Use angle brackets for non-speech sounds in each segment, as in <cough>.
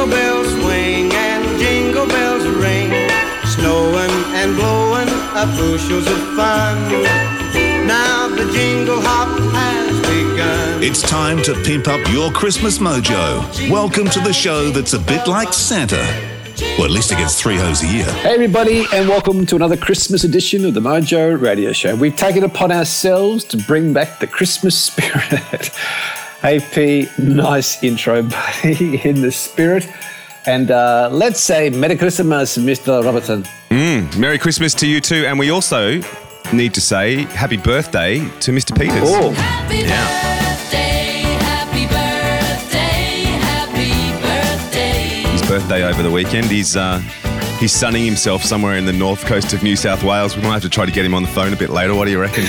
Jingle bells swing and jingle bells ring. Snowing and blowing up bushels of fun. Now the jingle hop has begun. It's time to pimp up your Christmas mojo. Welcome to the show that's a bit like Santa. Well, at least it gets three hoes a year. Hey, everybody, and welcome to another Christmas edition of the Mojo Radio Show. We've taken upon ourselves to bring back the Christmas <laughs> spirit. Hey, P, nice intro, <laughs> buddy, in the spirit. And uh, let's say Merry Christmas, Mr. Robertson. Merry Christmas to you too. And we also need to say happy birthday to Mr. Peters. Oh, Happy birthday, happy birthday, happy birthday. His birthday over the weekend. He's uh, he's sunning himself somewhere in the north coast of New South Wales. We might have to try to get him on the phone a bit later. What do you reckon?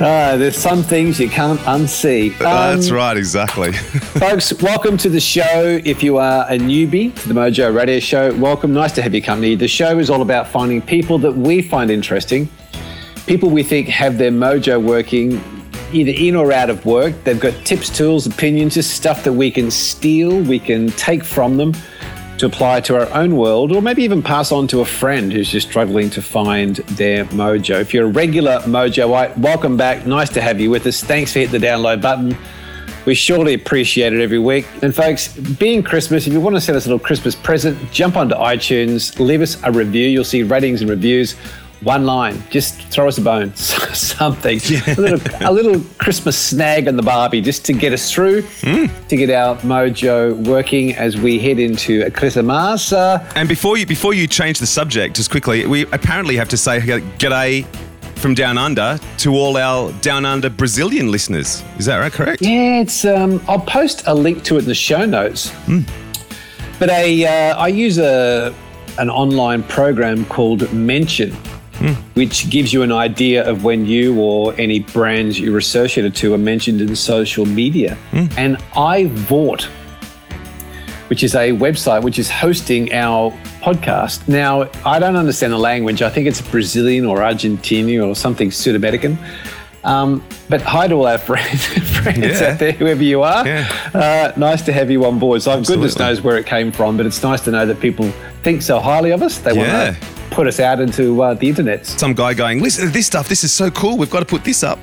uh, <laughs> there's some things you can't unsee. <laughs> That's Um, right, exactly. <laughs> Folks, welcome to the show. If you are a newbie to the Mojo Radio Show, welcome. Nice to have your company. The show is all about finding people that we find interesting, people we think have their mojo working either in or out of work. They've got tips, tools, opinions, just stuff that we can steal, we can take from them to apply to our own world, or maybe even pass on to a friend who's just struggling to find their mojo. If you're a regular mojoite, welcome back. Nice to have you with us. Thanks for hitting the download button. We surely appreciate it every week. And folks, being Christmas, if you want to send us a little Christmas present, jump onto iTunes, leave us a review. You'll see ratings and reviews. One line, just throw us a bone, <laughs> something, a, little, a little Christmas snag on the Barbie, just to get us through, to get our mojo working as we head into Christmas. And before you before you change the subject, just quickly, we apparently have to say g'day from down under to all our down under Brazilian listeners. Is that right? Correct? Yeah, it's. Um, I'll post a link to it in the show notes. But a, uh, I use a an online program called Mention, which gives you an idea of when you or any brands you're associated to are mentioned in social media. And iVoox, which is a website which is hosting our podcast. Now, I don't understand the language. I think it's Brazilian or Argentinian or something Sudamerican. Um, but hi to all our <laughs> friends, friends Yeah. out there, whoever you are. Yeah. Uh, nice to have you on board. So goodness Absolutely. knows where it came from, but it's nice to know that people think so highly of us. They Yeah. want to put us out into uh, the internet. Some guy going, listen to this stuff. This is so cool. We've got to put this up.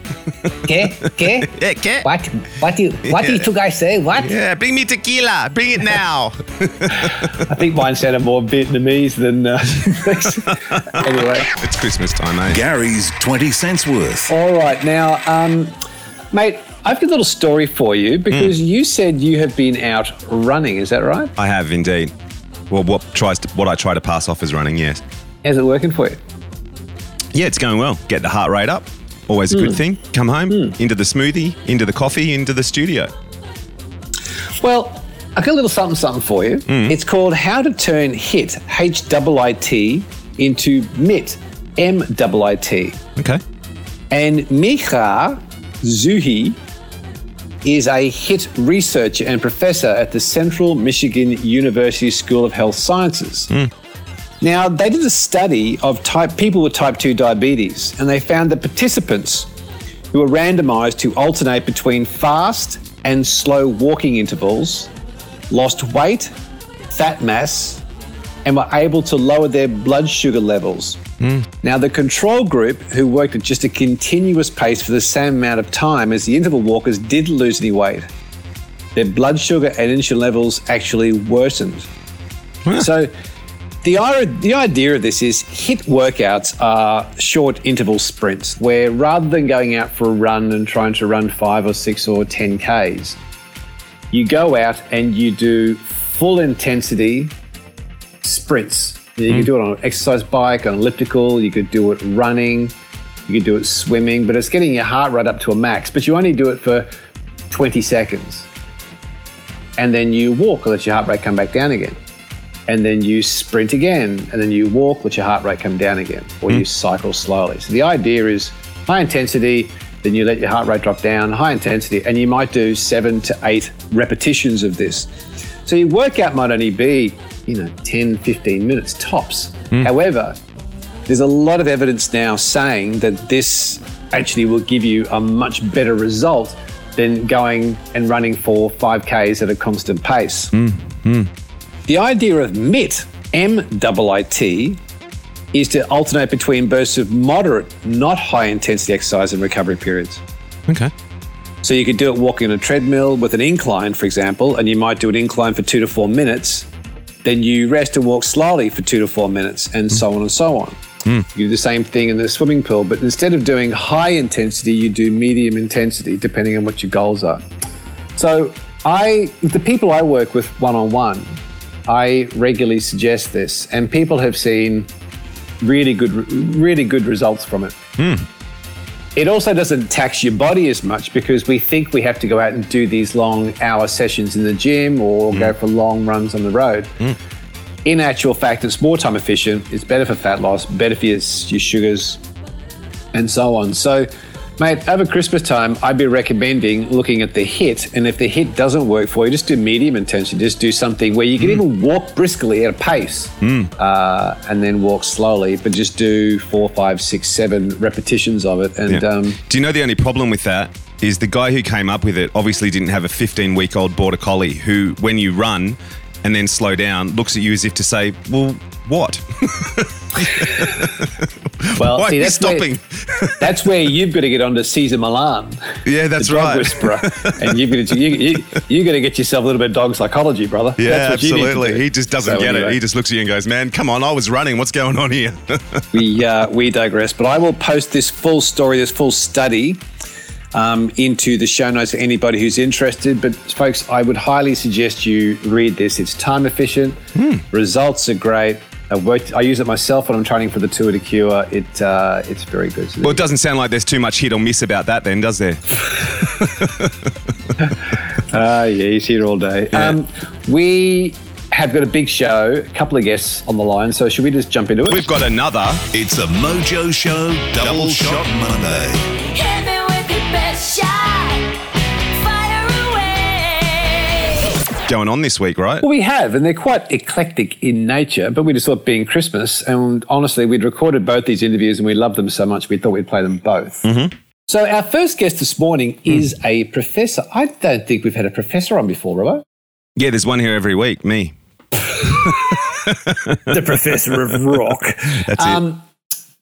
Okay, <laughs> okay. Yeah, okay. What? What do you, what did you guys say? What? Yeah, bring me tequila. Bring it now. <laughs> <laughs> I think mine sounded more Vietnamese than. Uh, anyway. it's Christmas time, eh? Gary's 20 cents worth. All right, now, um, mate, I've got a little story for you because you said you have been out running. Is that right? I have indeed. Well, what tries to, what I try to pass off as running, yes. How's it working for you? Yeah, it's going well. Get the heart rate up. Always a good hmm. thing. Come home, hmm. into the smoothie, into the coffee, into the studio. Well, I got a little something something for you. Hmm. It's called How to Turn HIT, H I T, into MIT, M I T. Okay. And Micah Zuhl is a HIT researcher and professor at the Central Michigan University School of Health Sciences. Hmm. Now, they did a study of type people with type 2 diabetes, and they found that participants who were randomized to alternate between fast and slow walking intervals lost weight, fat mass, and were able to lower their blood sugar levels. Mm. Now, the control group, who worked at just a continuous pace for the same amount of time as the interval walkers, didn't lose any weight. Their blood sugar and insulin levels actually worsened. So, the, the idea of this is HIT workouts are short interval sprints where rather than going out for a run and trying to run five or six or 10 Ks, you go out and you do full intensity sprints. You can hmm. do it on an exercise bike, on elliptical, you could do it running, you could do it swimming, but it's getting your heart rate up to a max, but you only do it for 20 seconds. And then you walk, let your heart rate come back down again. And then you sprint again, and then you walk, let your heart rate come down again, or you hmm. cycle slowly. So the idea is high intensity, then you let your heart rate drop down, high intensity, and you might do seven to eight repetitions of this. So your workout might only be, you know, 10, 15 minutes tops. Hmm. However, there's a lot of evidence now saying that this actually will give you a much better result than going and running for 5Ks at a constant pace. Hmm, hmm. The idea of MIT, M-I-I-T, is to alternate between bursts of moderate, not high intensity exercise and recovery periods. Okay. So you could do it walking on a treadmill with an incline, for example, and you might do an incline for two to four minutes. Then you rest and walk slowly for two to four minutes, and hmm. so on and so on. Hmm. You do the same thing in the swimming pool, but instead of doing high intensity, you do medium intensity, depending on what your goals are. So I, the people I work with one on one, I regularly suggest this, and people have seen really good, really good results from it. Hmm. It also doesn't tax your body as much because we think we have to go out and do these long hour sessions in the gym or mm. go for long runs on the road. Mm. In actual fact, it's more time efficient, it's better for fat loss, better for your, your sugars, and so on. So, mate, over Christmas time, I'd be recommending looking at the hit. And if the hit doesn't work for you, just do medium intensity. Just do something where you can even walk briskly at a pace uh, and then walk slowly, but just do four, five, six, seven repetitions of it. And Yeah. um, Do you know the only problem with that is the guy who came up with it obviously didn't have a 15 week old border collie who, when you run and then slow down, looks at you as if to say, "Well, what? <laughs> <laughs> well, Why see, that's where- stopping?" <laughs> that's where you've got to get onto Cesar Millan. yeah, that's right. whisperer, <laughs> and you've got to you, you, you got to get yourself a little bit of dog psychology, brother. Yeah, That's what you need to absolutely. He just doesn't So get it. He just looks at you and goes, "Man, come on! I was running. What's going on here?" we uh, we digress. But I will post this full story, this full study. Um, into the show notes for anybody who's interested. But folks, I would highly suggest you read this. It's time efficient. Hmm. Results are great. I worked. I use it myself when I'm training for the Tour de Cure. It uh, it's very good. well, it doesn't sound like there's too much hit or miss about that, then, does there? <laughs> Ah, yeah, he's here all day. Um, we have got a big show, a couple of guests on the line. So should we just jump into it? We've got another. It's a Mojo Show Double, Shot Monday. Hit going on this week, right? Well, we have, and they're quite eclectic in nature, but we just thought being Christmas, and honestly, we'd recorded both these interviews and we loved them so much, we thought we'd play them both. So, our first guest this morning is a professor. I don't think we've had a professor on before, Robbo. Yeah, there's one here every week. Me. <laughs> the professor of rock. That's Um,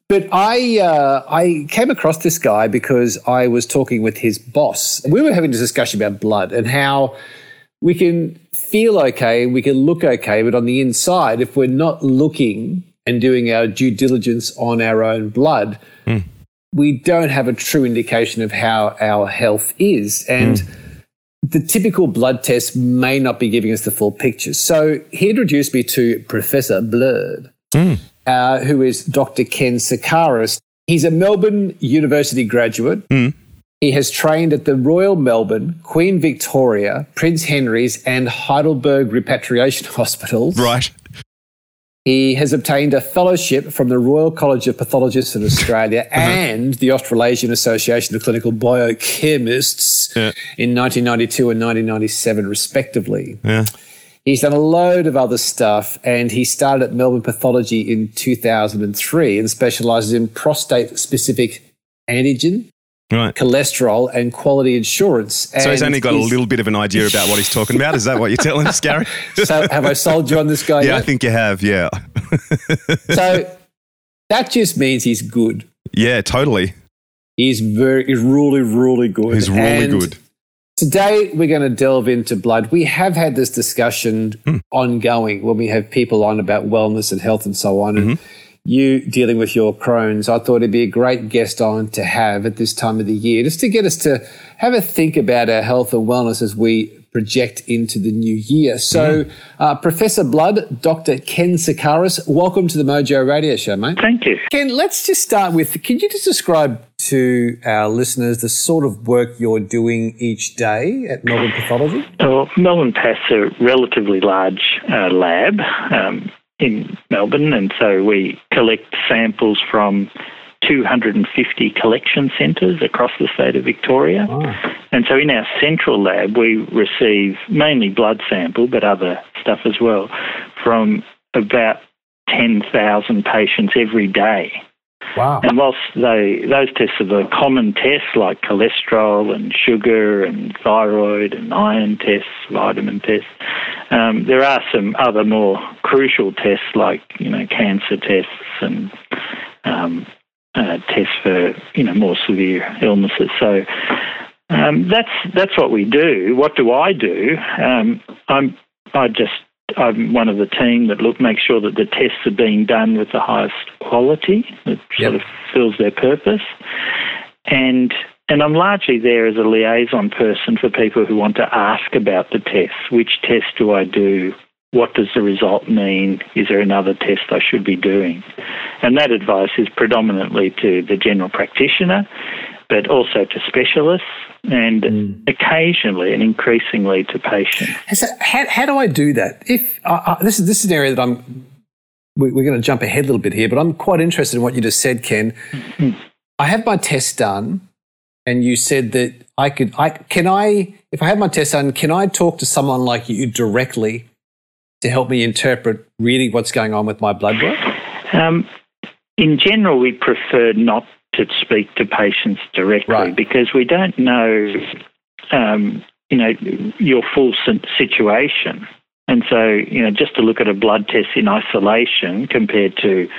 But I uh, I came across this guy because I was talking with his boss. We were having this discussion about blood and how we can feel okay, we can look okay, but on the inside, if we're not looking and doing our due diligence on our own blood, hmm. we don't have a true indication of how our health is. And hmm. the typical blood test may not be giving us the full picture. So he introduced me to Professor Blood hmm. uh, who is Dr. Ken Sikaris. He's a Melbourne University graduate. He has trained at the Royal Melbourne, Queen Victoria, Prince Henry's, and Heidelberg Repatriation <laughs> Hospitals. Right. He has obtained a fellowship from the Royal College of Pathologists in Australia <laughs> uh-huh. and the Australasian Association of Clinical Biochemists Yeah. in 1992 and 1997, respectively. Yeah. He's done a load of other stuff, and he started at Melbourne Pathology in 2003 and specializes in prostate specific antigen, Right. cholesterol, and quality insurance. So he's only got a little bit of an idea about what he's talking about. Is that what you're telling us, Gary? <laughs> So, have I sold you on this guy? yeah, I think you have. Yeah. so. <laughs> That just means he's good. Yeah, totally. He's very, he's really, really good. He's really And good. Today, we're going to delve into blood. We have had this discussion Hmm. ongoing when we have people on about wellness and health and so on. Mm-hmm. You dealing with your Crohn's, I thought it'd be a great guest on to have at this time of the year, just to get us to have a think about our health and wellness as we project into the new year. So, uh, Professor Blood, Dr. Ken Sikaris, welcome to the Mojo Radio Show, mate. Thank you. Ken, let's just start with can you just describe to our listeners the sort of work you're doing each day at Melbourne Pathology? Well, Melbourne Path's a relatively large uh, lab um, in Melbourne, and so we collect samples from 250 collection centres across the state of Victoria. And so in our central lab, we receive mainly blood sample, but other stuff as well, from about 10,000 patients every day. Wow. And whilst they, those tests are the common tests like cholesterol and sugar and thyroid and iron tests, vitamin tests, um, there are some other more crucial tests like you know cancer tests and um, uh, tests for you know more severe illnesses. So um, that's that's what we do. What do I do? Um, I'm I just I'm one of the team that look make sure that the tests are being done with the highest quality that sort of fills their purpose, and and I'm largely there as a liaison person for people who want to ask about the tests. Which test do I do? What does the result mean? Is there another test I should be doing? And that advice is predominantly to the general practitioner, but also to specialists and occasionally and increasingly to patients. That- how, how do I do that? If uh, uh, this is this is an area that I'm, we, we're going to jump ahead a little bit here, but I'm quite interested in what you just said, Ken. I have my test done, and you said that I could. I can I if I have my test done, can I talk to someone like you directly to help me interpret really what's going on with my blood work? Um, in general, we prefer not to speak to patients directly Right. because we don't know, um, you know, your full situation. And so, you know, just to look at a blood test in isolation compared to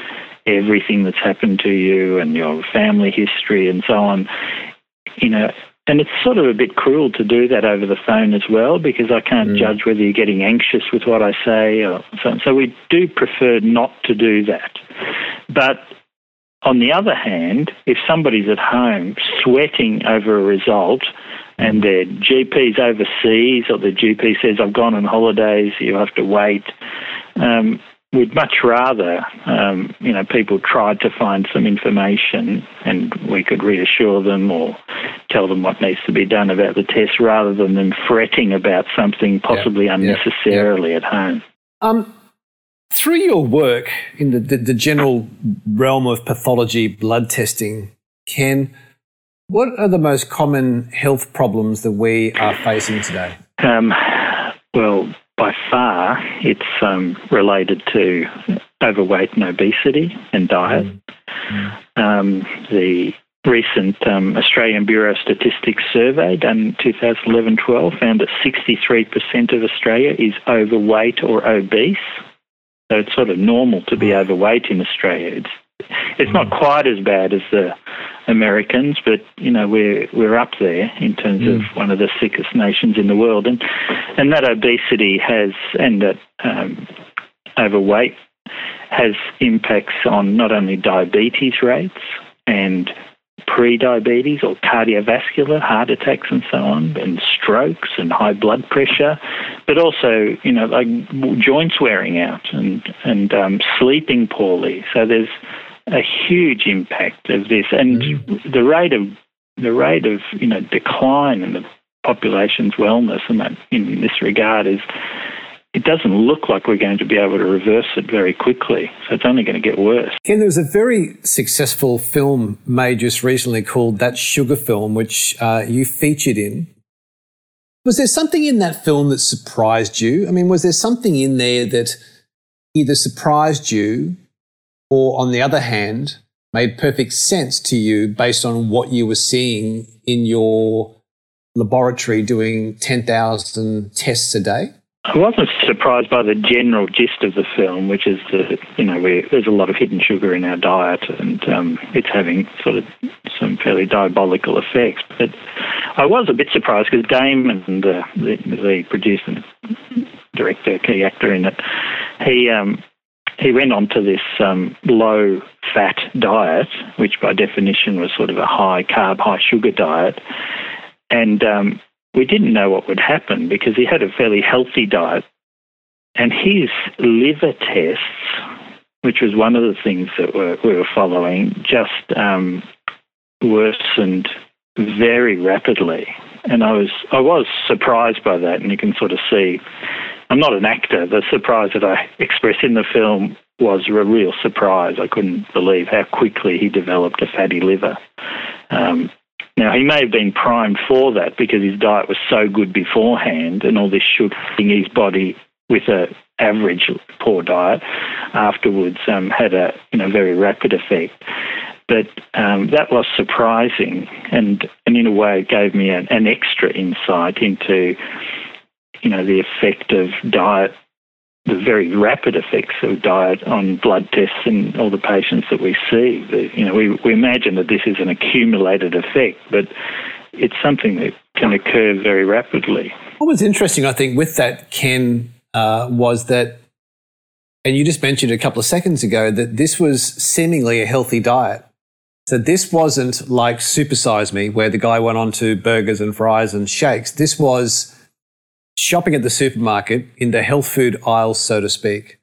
everything that's happened to you and your family history and so on, you know, and it's sort of a bit cruel to do that over the phone as well because I can't judge whether you're getting anxious with what I say or so. So we do prefer not to do that. But on the other hand, if somebody's at home sweating over a result and their GP's overseas or the GP says, I've gone on holidays, you have to wait, um, we'd much rather, um, you know, people tried to find some information and we could reassure them or tell them what needs to be done about the test rather than them fretting about something possibly yeah, unnecessarily at home. Um, through your work in the, the, the general realm of pathology, blood testing, Ken, what are the most common health problems that we are facing today? Um, well, by far, it's um, related to overweight and obesity and diet. Um, the recent um, Australian Bureau of Statistics survey done in 2011-12 found that 63% of Australia is overweight or obese. So it's sort of normal to be overweight in Australia. It's it's not quite as bad as the Americans, but you know we're we're up there in terms of one of the sickest nations in the world, and and that obesity has and that um, overweight has impacts on not only diabetes rates and pre-diabetes or cardiovascular heart attacks and so on, and strokes and high blood pressure, but also you know like joints wearing out and and um, sleeping poorly. So there's a huge impact of this, and the rate of the rate of you know decline in the population's wellness and that in this regard is it doesn't look like we're going to be able to reverse it very quickly. So it's only going to get worse. Ken, there was a very successful film made just recently called That Sugar Film, which uh, you featured in. Was there something in that film that surprised you? I mean, was there something in there that either surprised you or, on the other hand, made perfect sense to you based on what you were seeing in your laboratory doing 10,000 tests a day? I wasn't surprised by the general gist of the film, which is that you know there's a lot of hidden sugar in our diet, and um, it's having sort of some fairly diabolical effects. But I was a bit surprised because Damon, the, the the producer, and director, key actor in it, he um, he went on to this um, low fat diet, which by definition was sort of a high carb, high sugar diet, and um, we didn't know what would happen because he had a fairly healthy diet. And his liver tests, which was one of the things that we were following, just um, worsened very rapidly. And I was I was surprised by that, and you can sort of see. I'm not an actor. The surprise that I expressed in the film was a real surprise. I couldn't believe how quickly he developed a fatty liver. Um, now, he may have been primed for that because his diet was so good beforehand and all this sugar in his body with a average poor diet afterwards um, had a you know very rapid effect. but um, that was surprising, and and in a way it gave me an, an extra insight into, you know, the effect of diet, the very rapid effects of diet on blood tests in all the patients that we see. The, you know, we we imagine that this is an accumulated effect, but it's something that can occur very rapidly. What was interesting, I think, with that, Ken, uh, was that, and you just mentioned a couple of seconds ago, that this was seemingly a healthy diet. So this wasn't like Supersize Me, where the guy went on to burgers and fries and shakes. This was shopping at the supermarket in the health food aisle, so to speak,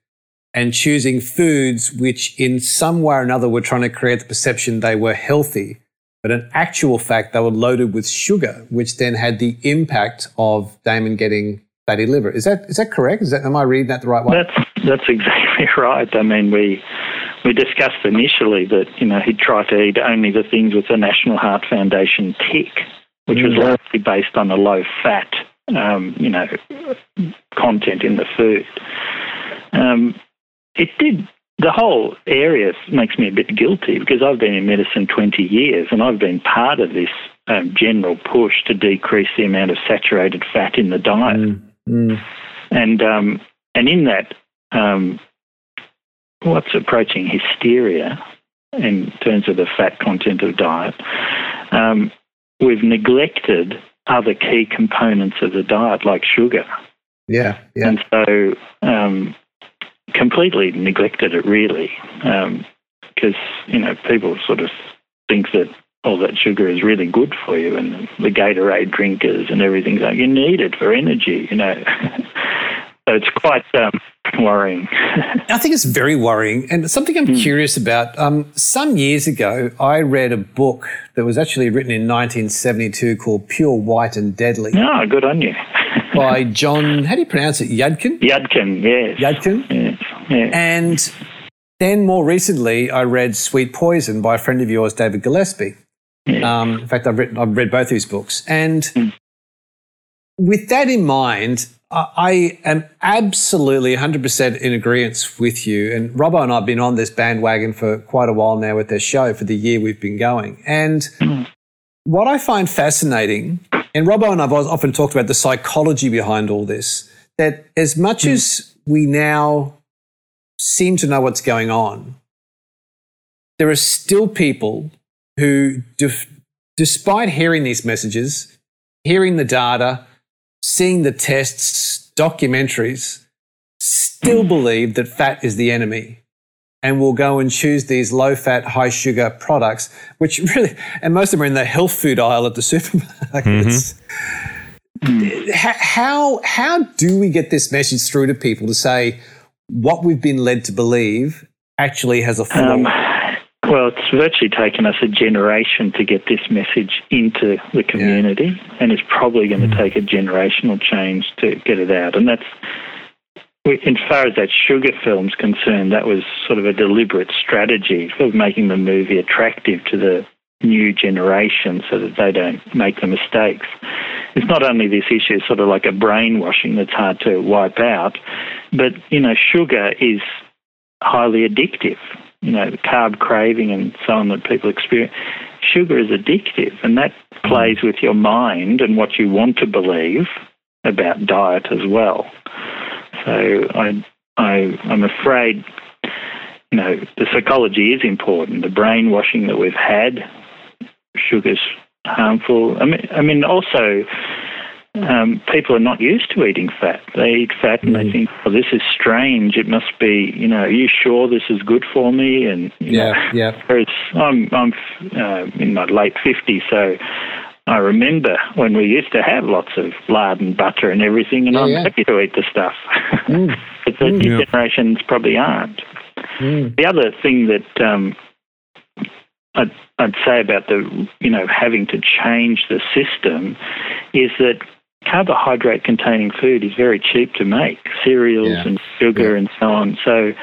and choosing foods which, in some way or another, were trying to create the perception they were healthy. But in actual fact, they were loaded with sugar, which then had the impact of Damon getting fatty liver. Is that is that correct? Is that am I reading that the right way? That's that's exactly <laughs> right. I mean, we we discussed initially that you know he'd try to eat only the things with the National Heart Foundation tick, which was mm. largely based on a low fat, um, you know, content in the food. Um, it did. The whole area makes me a bit guilty because I've been in medicine 20 years and I've been part of this um, general push to decrease the amount of saturated fat in the diet. Mm. And um, and in that, um, what's approaching hysteria in terms of the fat content of diet, um, we've neglected other key components of the diet like sugar, Yeah, yeah. and so um, completely neglected it really, because you know people sort of think that all that sugar is really good for you, and the Gatorade drinkers and everything. Like you need it for energy, you know. <laughs> so it's quite um, worrying. <laughs> I think it's very worrying and something I'm curious about. Um, some years ago, I read a book that was actually written in 1972 called Pure White and Deadly oh, good on you. <laughs> by John, how do you pronounce it? Yudkin? Yudkin, yes. Yudkin? Yes, yeah. And then more recently, I read Sweet Poison by a friend of yours, David Gillespie. Um, in fact, I've, written, I've read both of his books. And with that in mind, I, am absolutely 100% in agreement with you. And Robbo and I have been on this bandwagon for quite a while now with their show for the year we've been going. And <clears throat> what I find fascinating, and Robbo and I've often talked about the psychology behind all this, that as much hmm. as we now seem to know what's going on, there are still people who, def- despite hearing these messages, hearing the data, seeing the tests, documentaries, still believe that fat is the enemy and will go and choose these low fat, high sugar products, which really, and most of them are in the health food aisle at the <laughs> supermarkets. H- How, how do we get this message through to people to say what we've been led to believe actually has a flaw? Um, well, it's virtually taken us a generation to get this message into the community, and it's probably going to mm. take a generational change to get it out. And that's, in far as that sugar film's concerned, that was sort of a deliberate strategy of making the movie attractive to the new generation so that they don't make the mistakes. It's not only this issue, sort of like a brainwashing that's hard to wipe out, but, you know, sugar is highly addictive. You know, the carb craving and so on that people experience. Sugar is addictive, and that plays with your mind and what you want to believe about diet as well. So I, I, I'm afraid, you know, the psychology is important. The brainwashing that we've had, sugar's harmful. I mean, I mean, also um, people are not used to eating fat. They eat fat and they think, "Oh, this is strange. It must be." You know, are you sure this is good for me? And you know, Yeah, yeah. <laughs> Whereas I'm I'm uh, in my late fifties, so I remember when we used to have lots of lard and butter and everything, and Yeah, I'm yeah. happy to eat the stuff. <laughs> but the new Yeah. generations probably aren't. The other thing that um, I'd, I'd say about the you know having to change the system is that carbohydrate containing food is very cheap to make cereals Yeah. and sugar and so on. So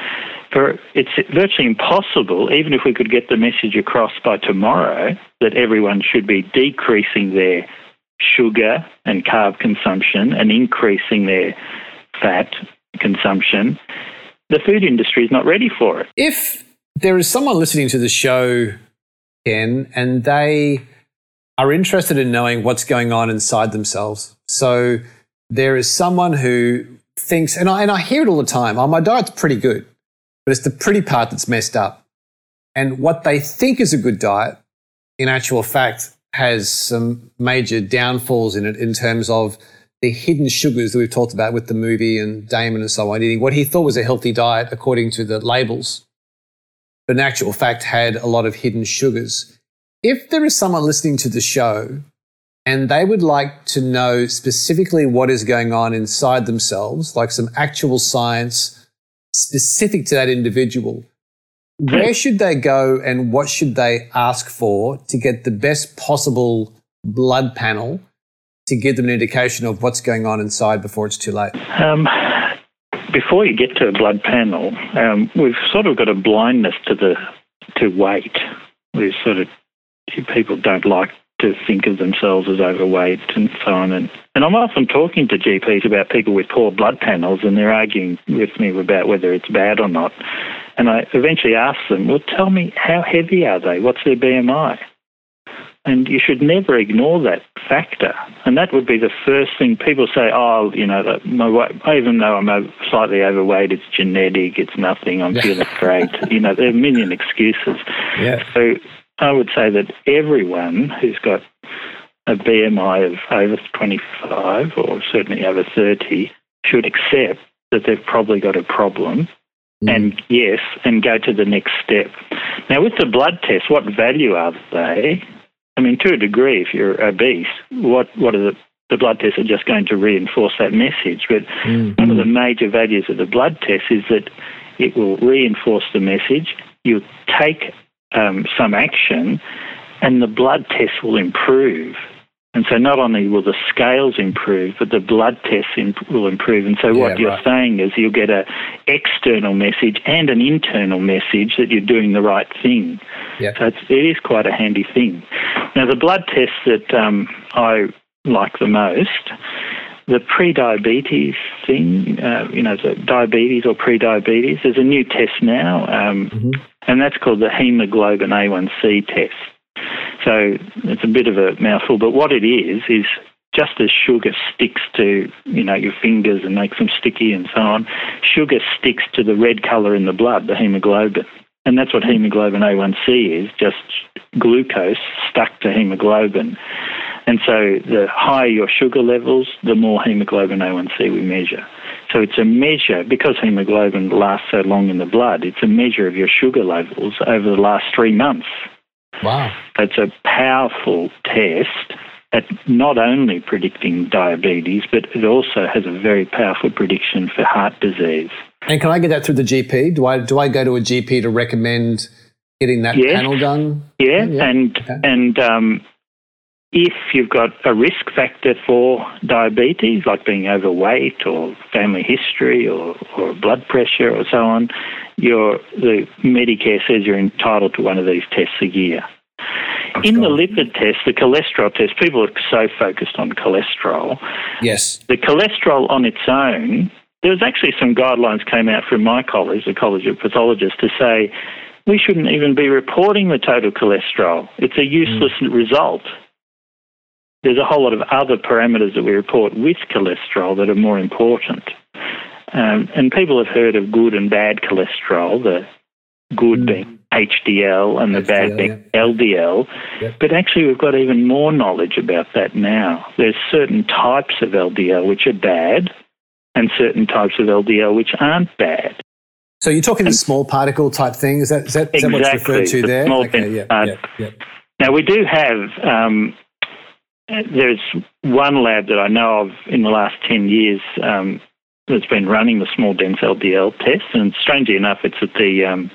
for it's virtually impossible even if we could get the message across by tomorrow that everyone should be decreasing their sugar and carb consumption and increasing their fat consumption. The food industry is not ready for it. If there is someone listening to the show Ken, and they are interested in knowing what's going on inside themselves. So there is someone who thinks, and I, and I hear it all the time, oh, my diet's pretty good, but it's the pretty part that's messed up. And what they think is a good diet, in actual fact, has some major downfalls in it in terms of the hidden sugars that we've talked about with the movie and Damon and so on, eating what he thought was a healthy diet according to the labels, but in actual fact had a lot of hidden sugars. If there is someone listening to the show and they would like to know specifically what is going on inside themselves, like some actual science specific to that individual, where should they go and what should they ask for to get the best possible blood panel to give them an indication of what's going on inside before it's too late? Um, before you get to a blood panel, um, we've sort of got a blindness to the to weight. We sort of people don't like to think of themselves as overweight and so on. And, and I'm often talking to GPs about people with poor blood panels, and they're arguing with me about whether it's bad or not. And I eventually ask them, well, tell me, how heavy are they? What's their BMI? And you should never ignore that factor. And that would be the first thing people say, oh, you know, my even though I'm slightly overweight, it's genetic, it's nothing, I'm feeling great. You know, there are a million excuses. Yeah. So I would say that everyone who's got a BMI of over 25 or certainly over 30 should accept that they've probably got a problem mm. and yes, and go to the next step. Now, with the blood test, what value are they? I mean, to a degree, if you're obese, what, what are the the blood tests are just going to reinforce that message. But mm. one of the major values of the blood test is that it will reinforce the message. You take um, some action, and the blood test will improve. And so not only will the scales improve, but the blood tests imp- will improve. And so what you're right. saying is you'll get a external message and an internal message that you're doing the right thing. Yeah. So it's, it is quite a handy thing. Now the blood test that um, I like the most, the pre-diabetes thing, uh, you know, the diabetes or pre-diabetes. There's a new test now, um, and that's called the hemoglobin A1C test. So it's a bit of a mouthful, but what it is is just as sugar sticks to you know your fingers and makes them sticky and so on, sugar sticks to the red colour in the blood, the hemoglobin, and that's what hemoglobin A1C is, just glucose stuck to hemoglobin. And so the higher your sugar levels, the more hemoglobin A1C we measure. So it's a measure, because hemoglobin lasts so long in the blood, it's a measure of your sugar levels over the last three months. Wow. That's a powerful test at not only predicting diabetes, but it also has a very powerful prediction for heart disease. And can I get that through the GP? Do I do I go to a GP to recommend getting that Yes. panel done? Yeah, Yeah, and okay. and um, if you've got a risk factor for diabetes, like being overweight or family history or, or blood pressure or so on, the Medicare says you're entitled to one of these tests a year. In the lipid test, the cholesterol test, people are so focused on cholesterol. Yes. The cholesterol on its own, there was actually some guidelines came out from my college, the College of Pathologists, to say we shouldn't even be reporting the total cholesterol. It's a useless mm. result. There's a whole lot of other parameters that we report with cholesterol that are more important. Um, and people have heard of good and bad cholesterol, the good being HDL and the bad being LDL. Yep. But actually, we've got even more knowledge about that now. There's certain types of LDL which are bad, and certain types of LDL which aren't bad. So you're talking the small particle type thing? Is that is that, is that what's Exactly, referred to the there? okay, yeah, uh, yeah, yeah. Now, we do have, um, there's one lab that I know of in the last 10 years um, that's been running the small dense LDL test, and strangely enough, it's at the um,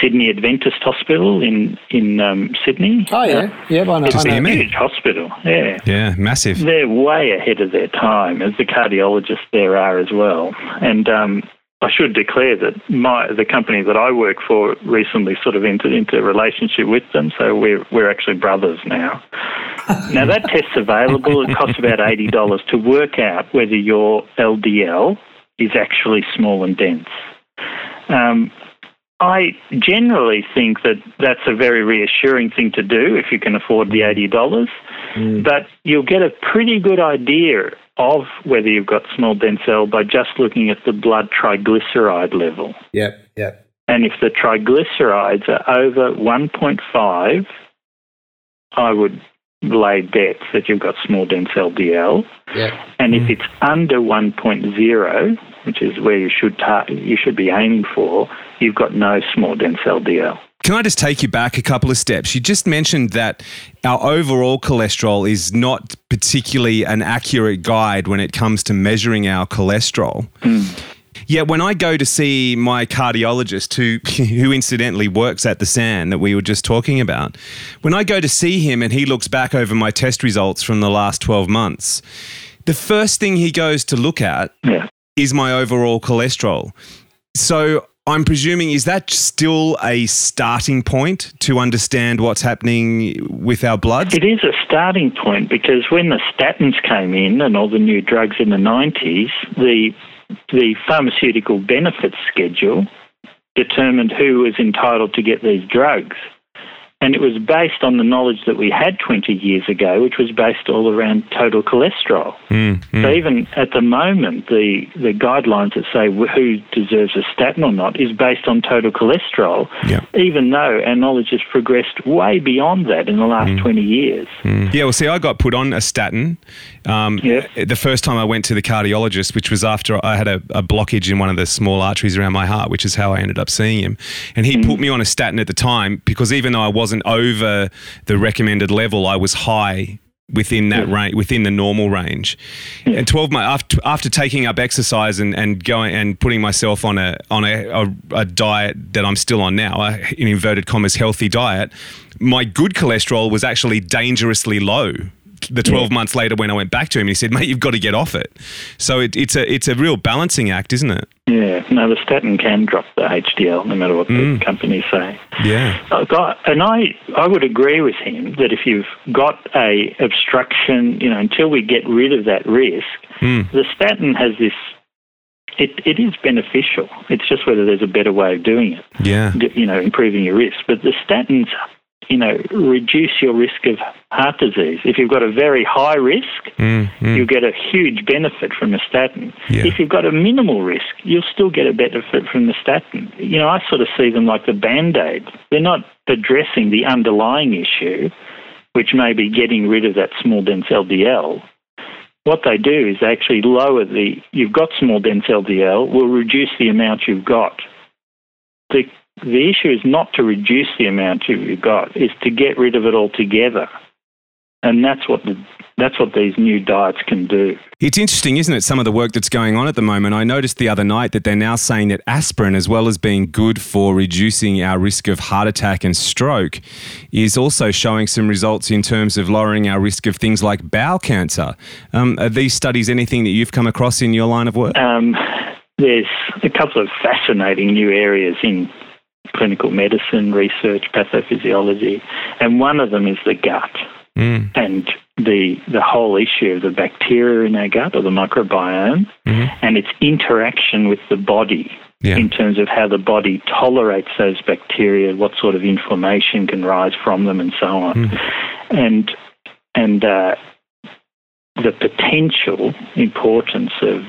Sydney Adventist Hospital in, in um, Sydney. Oh yeah, yeah. I know. It's I know. a huge hospital, yeah. Yeah, massive. They're way ahead of their time, as the cardiologists there are as well. And um, I should declare that my the company that I work for recently sort of entered into a relationship with them, so we're we're actually brothers now. <laughs> now that test's available. It costs about eighty dollars to work out whether your LDL is actually small and dense. Um, I generally think that that's a very reassuring thing to do if you can afford the $80. But you'll get a pretty good idea of whether you've got small dense L by just looking at the blood triglyceride level. Yep, yep. And if the triglycerides are over 1.5, I would lay bets that you've got small dense LDL. Yep. And if mm. it's under 1.0, which is where you should tar- you should be aiming for, you've got no small dense LDL. Can I just take you back a couple of steps? You just mentioned that our overall cholesterol is not particularly an accurate guide when it comes to measuring our cholesterol. Hmm. Yet when I go to see my cardiologist, who <laughs> who incidentally works at the SAN that we were just talking about, when I go to see him and he looks back over my test results from the last twelve months, the first thing he goes to look at Yeah. is my overall cholesterol. So I'm presuming is that still a starting point to understand what's happening with our blood? It is a starting point because when the statins came in and all the new drugs in the 90s, the the pharmaceutical benefits schedule determined who was entitled to get these drugs. And it was based on the knowledge that we had 20 years ago, which was based all around total cholesterol. Hmm, hmm. So even at the moment, the, the guidelines that say who deserves a statin or not is based on total cholesterol, Yeah. even though our knowledge has progressed way beyond that in the last hmm. 20 years. Yeah, well, see, I got put on a statin um, Yeah. the first time I went to the cardiologist, which was after I had a, a blockage in one of the small arteries around my heart, which is how I ended up seeing him. And he put me on a statin at the time because even though I wasn't over the recommended level, I was high within that range, within the normal range. And 12 months after, after taking up exercise and, and going and putting myself on a on a, a, a diet that I'm still on now, a, in inverted commas healthy diet, my good cholesterol was actually dangerously low. The 12 months later when I went back to him, he said, "Mate, you've got to get off it." So it, it's a it's a real balancing act, isn't it? Yeah, no, the statin can drop the HDL no matter what the mm. companies say. Yeah. Got- And I, I would agree with him that if you've got a obstruction, you know, until we get rid of that risk, mm. the statin has this. It, it is beneficial. It's just whether there's a better way of doing it. Yeah. You know, improving your risk. But the statins, you know, reduce your risk of heart disease. If you've got a very high risk, mm-hmm. you get a huge benefit from a statin. Yeah. If you've got a minimal risk, you'll still get a benefit from the statin. You know, I sort of see them like the band aid. They're not addressing the underlying issue, which may be getting rid of that small dense LDL. What they do is they actually lower the, you've got small dense LDL, will reduce the amount you've got. The, the issue is not to reduce the amount you've got, is to get rid of it altogether. And that's what the, that's what these new diets can do. It's interesting, isn't it? Some of the work that's going on at the moment. I noticed the other night that they're now saying that aspirin, as well as being good for reducing our risk of heart attack and stroke, is also showing some results in terms of lowering our risk of things like bowel cancer. Um, are these studies anything that you've come across in your line of work? Um, there's a couple of fascinating new areas in clinical medicine, research, pathophysiology, and one of them is the gut mm. and the the whole issue of the bacteria in our gut or the microbiome mm-hmm. and its interaction with the body Yeah. in terms of how the body tolerates those bacteria, what sort of inflammation can rise from them, and so on. Mm-hmm. And and uh, the potential importance of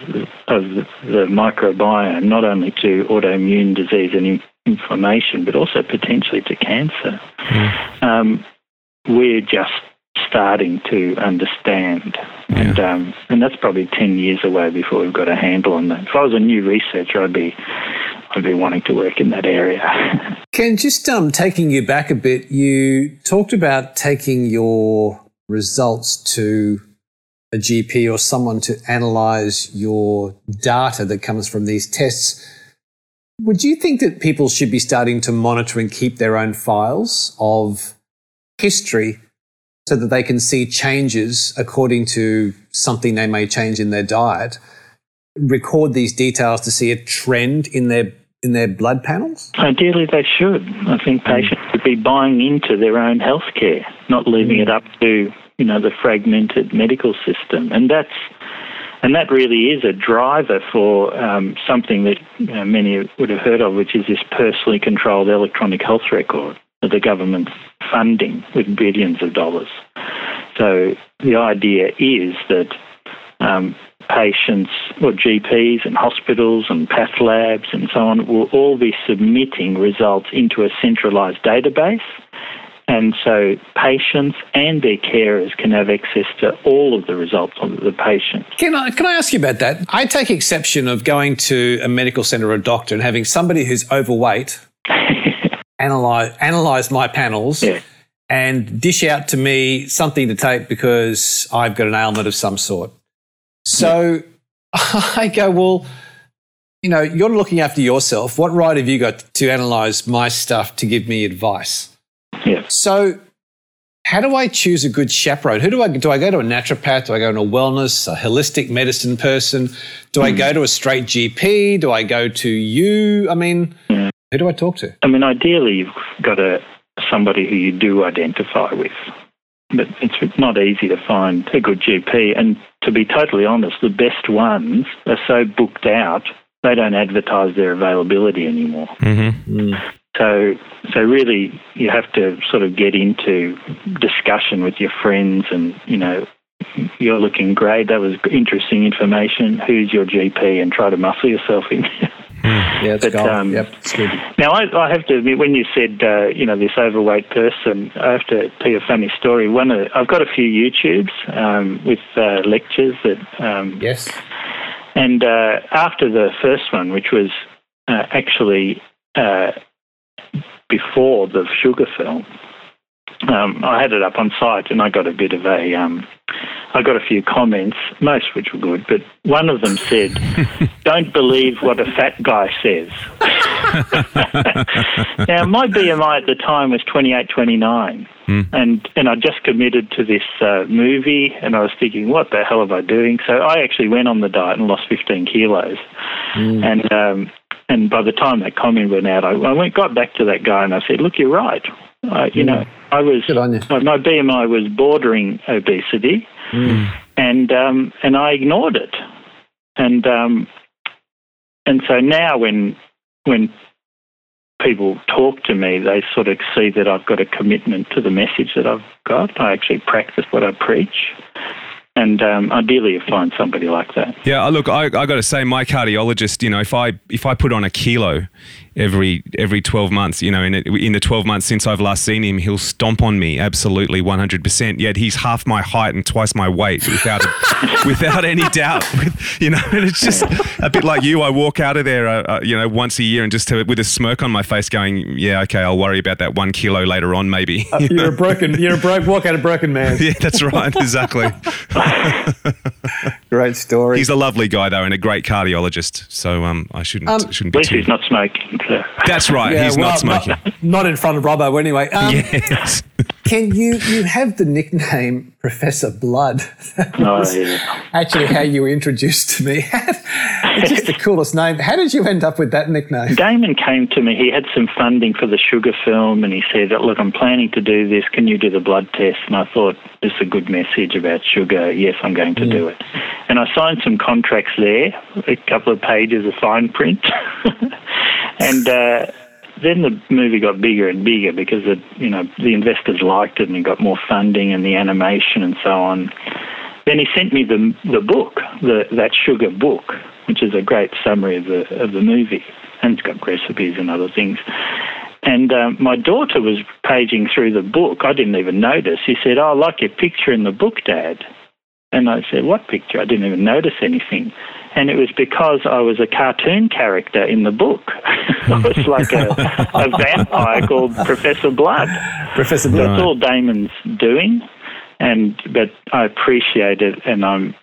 of the microbiome not only to autoimmune disease and inflammation, but also potentially to cancer. Um, we're just starting to understand, and um, and that's probably ten years away before we've got a handle on that. If I was a new researcher, I'd be I'd be wanting to work in that area. <laughs> Ken, just um, taking you back a bit, you talked about taking your results to a GP or someone to analyze your data that comes from these tests. Would you think that people should be starting to monitor and keep their own files of history so that they can see changes according to something they may change in their diet? Record these details to see a trend in their in their blood panels? Ideally, they should. I think mm. patients should be buying into their own healthcare, not leaving mm. it up to you know the fragmented medical system. And that's And that really is a driver for um, something that you know, many would have heard of, which is this personally controlled electronic health record that the government's funding with billions of dollars. So the idea is that um, patients or GPs and hospitals and path labs and so on will all be submitting results into a centralised database. And so patients and their carers can have access to all of the results of the patient. Can I, can I ask you about that? I take exception of going to a medical center or a doctor and having somebody who's overweight <laughs> analyze, analyze my panels Yeah. and dish out to me something to take because I've got an ailment of some sort. So <laughs> I go, well, you know, you're looking after yourself. What right have you got to analyze my stuff to give me advice? Yeah. So, how do I choose a good chaperone? Who do I do? I go to a naturopath? Do I go to a wellness, a holistic medicine person? Do I hmm. go to a straight GP? Do I go to you? I mean, hmm. who do I talk to? I mean, ideally, you've got a somebody who you do identify with, but it's not easy to find a good GP. And to be totally honest, the best ones are so booked out they don't advertise their availability anymore. Mm-hmm. Hmm. So, so really, you have to sort of get into discussion with your friends, and you know, you're looking great. That was interesting information. Who's your GP? And try to muscle yourself in. Yeah, it's But, um, yep, it's good. Now, I, I have to admit, when you said, uh, you know, this overweight person, I have to tell you a funny story. One, of, I've got a few YouTubes um, with uh, lectures that, um, Yes. and uh, after the first one, which was uh, actually uh, before the sugar film, um, I had it up on site, and I got a bit of a, um, I got a few comments, most which were good, but one of them said, <laughs> "Don't believe what a fat guy says." <laughs> now, my BMI at the time was 28, 29. And and I just committed to this uh, movie, and I was thinking, what the hell am I doing? So I actually went on the diet and lost 15 kilos. And um, and by the time that comment went out, I, I went got back to that guy and I said, look, you're right. Uh, you know, I was my my BMI was bordering obesity, and um, and I ignored it, and um, and so now when when people talk to me, they sort of see that I've got a commitment to the message that I've got. I actually practice what I preach, and um, ideally, you find somebody like that. Yeah, uh, look, I, I got to say, my cardiologist, you know, if I if I put on a kilo every every twelve months, you know, in it, in the twelve months since I've last seen him, he'll stomp on me absolutely one hundred percent. Yet he's half my height and twice my weight, without a, <laughs> without any doubt. <laughs> With, you know, and it's just a bit like you. I walk out of there, uh, uh, you know, once a year and just to, with a smirk on my face, going, "Yeah, okay, I'll worry about that one kilo later on, maybe." You know? <laughs> You're a broken. You're a broke. Walk out a broken man. yeah, that's right, exactly. <laughs> Great story. He's a lovely guy though, and a great cardiologist. So um, I shouldn't Um, shouldn't be. At be least too. he's not smoking. So. That's right. Yeah, he's well, not smoking. Not, not in front of Robbo, anyway. Um, yes. Can you you have the nickname Professor Blood? <laughs> Oh, yeah. actually how you were introduced to me. <laughs> it's just the coolest name. How did you end up with that nickname? Damon came to me. He had some funding for the sugar film, and he said, "Look, I'm planning to do this. Can you do the blood test?" And I thought this is a good message about sugar. Yes, I'm going to do it. And I signed some contracts there, a couple of pages of fine print, <laughs> and. Uh, then the movie got bigger and bigger because the you know the investors liked it and it got more funding and the animation and so on. Then he sent me the the book, the that sugar book, which is a great summary of the of the movie, and it's got recipes and other things. And um, my daughter was paging through the book. I didn't even notice. He said, "Oh, I like your picture in the book, Dad." And I said, "What picture?" I didn't even notice anything. And it was because I was a cartoon character in the book. <laughs> I was like a, a vampire called Professor Blood. Professor Blood. That's all Damon's doing, and but I appreciate it, and I'm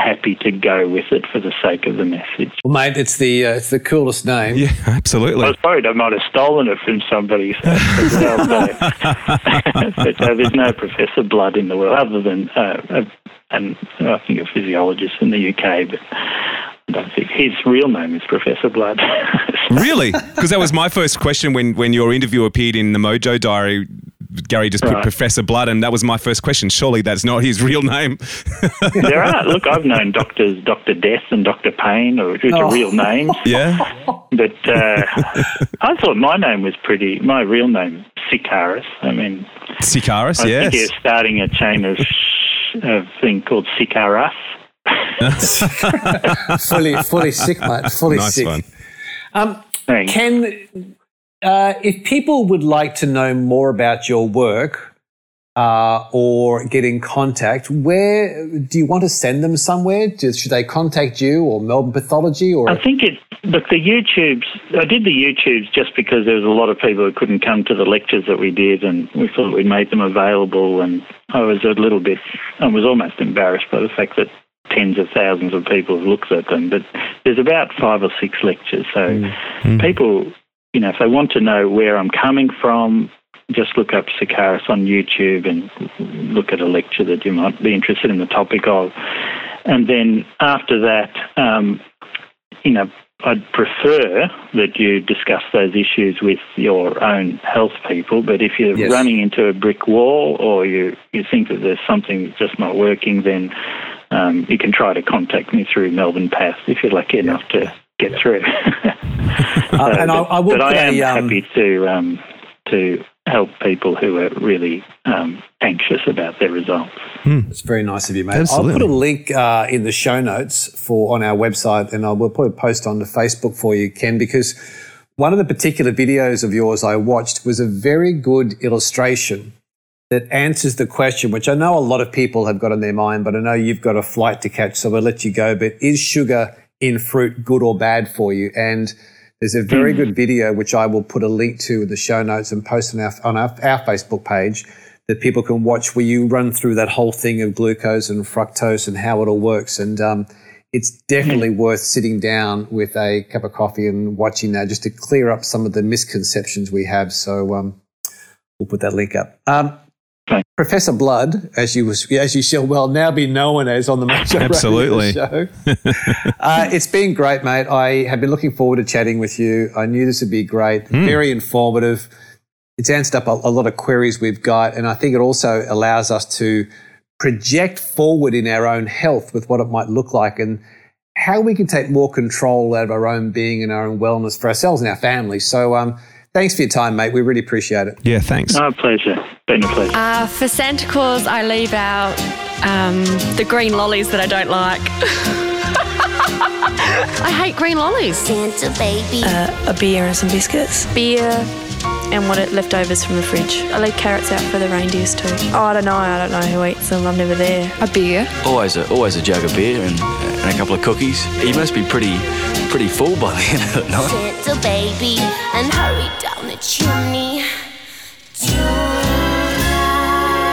happy to go with it for the sake of the message. Well, mate, it's the uh, it's the coolest name. Yeah, <laughs> absolutely. I absolutely. was worried I might have stolen it from somebody. So, as well, but uh, there's no Professor Blood in the world other than uh, uh, and I think a physiologist in the UK, but I don't think his real name is Professor Blood. <laughs> Really? Because that was my first question when, when your interview appeared in the Mojo Diary. Gary just put Right. Professor Blood, and that was my first question. Surely that's not his real name. <laughs> there are. Look, I've known doctors, Dr. Death and Dr. Pain, or which Oh. are real names. <laughs> yeah. But uh, I thought my name was pretty, my real name, Sikaris. I mean, Sikaris, I yes. think you're starting a chain of a thing called Sikaras. <laughs> fully, fully sick, mate. Fully Nice sick. one. Thanks. Ken, uh, if people would like to know more about your work uh, or get in contact, where do you want to send them somewhere? Do, should they contact you or Melbourne Pathology or? I think it. Look, the YouTubes. I did the YouTubes just because there was a lot of people who couldn't come to the lectures that we did, and we thought we'd made them available. And I was a little bit. I was almost embarrassed by the fact that tens of thousands of people have looked at them. But there's about five or six lectures, so people, you know, if they want to know where I'm coming from. Just look up Sikaris on YouTube and look at a lecture that you might be interested in the topic of. And then after that, um, you know, I'd prefer that you discuss those issues with your own health people. But if you're Yes. running into a brick wall or you, you think that there's something that's just not working, then um, you can try to contact me through Melbourne Path if you're lucky enough to get through. <laughs> Uh, <laughs> and I, I will but put I am um, happy to um, to help people who are really um, anxious about their results. It's very nice of you, mate. I'll put a link uh, in the show notes for on our website, and I will put a post on the Facebook for you, Ken, because one of the particular videos of yours I watched was a very good illustration that answers the question, which I know a lot of people have got on their mind, but I know you've got a flight to catch, so I'll let you go. But is sugar in fruit good or bad for you? And there's a very good video which I will put a link to in the show notes and post on our on our, our Facebook page that people can watch where you run through that whole thing of glucose and fructose and how it all works. And um, it's definitely worth sitting down with a cup of coffee and watching that just to clear up some of the misconceptions we have. So um, we'll put that link up. Um. Professor Blood, as you was, as you shall well now be known as on the Mojo Radio Absolutely. show. <laughs> uh, it's been great, mate. I have been looking forward to chatting with you. I knew this would be great, very informative. It's answered up a, a lot of queries we've got, and I think it also allows us to project forward in our own health with what it might look like and how we can take more control out of our own being and our own wellness for ourselves and our families. So, um, thanks for your time, mate. We really appreciate it. Yeah, thanks. My pleasure. Been a pleasure. Uh, for Santa Claus, I leave out um, the green lollies that I don't like. <laughs> I hate green lollies. Santa baby. a beer and some biscuits. Beer and what it leftovers from the fridge. I leave carrots out for the reindeers too. Oh, I don't know. I don't know who eats them. I'm never there. A beer. Always a, always a jug of beer and, and a couple of cookies. You must be pretty pretty full by the end of the night. Santa baby. And hurry down the chimney.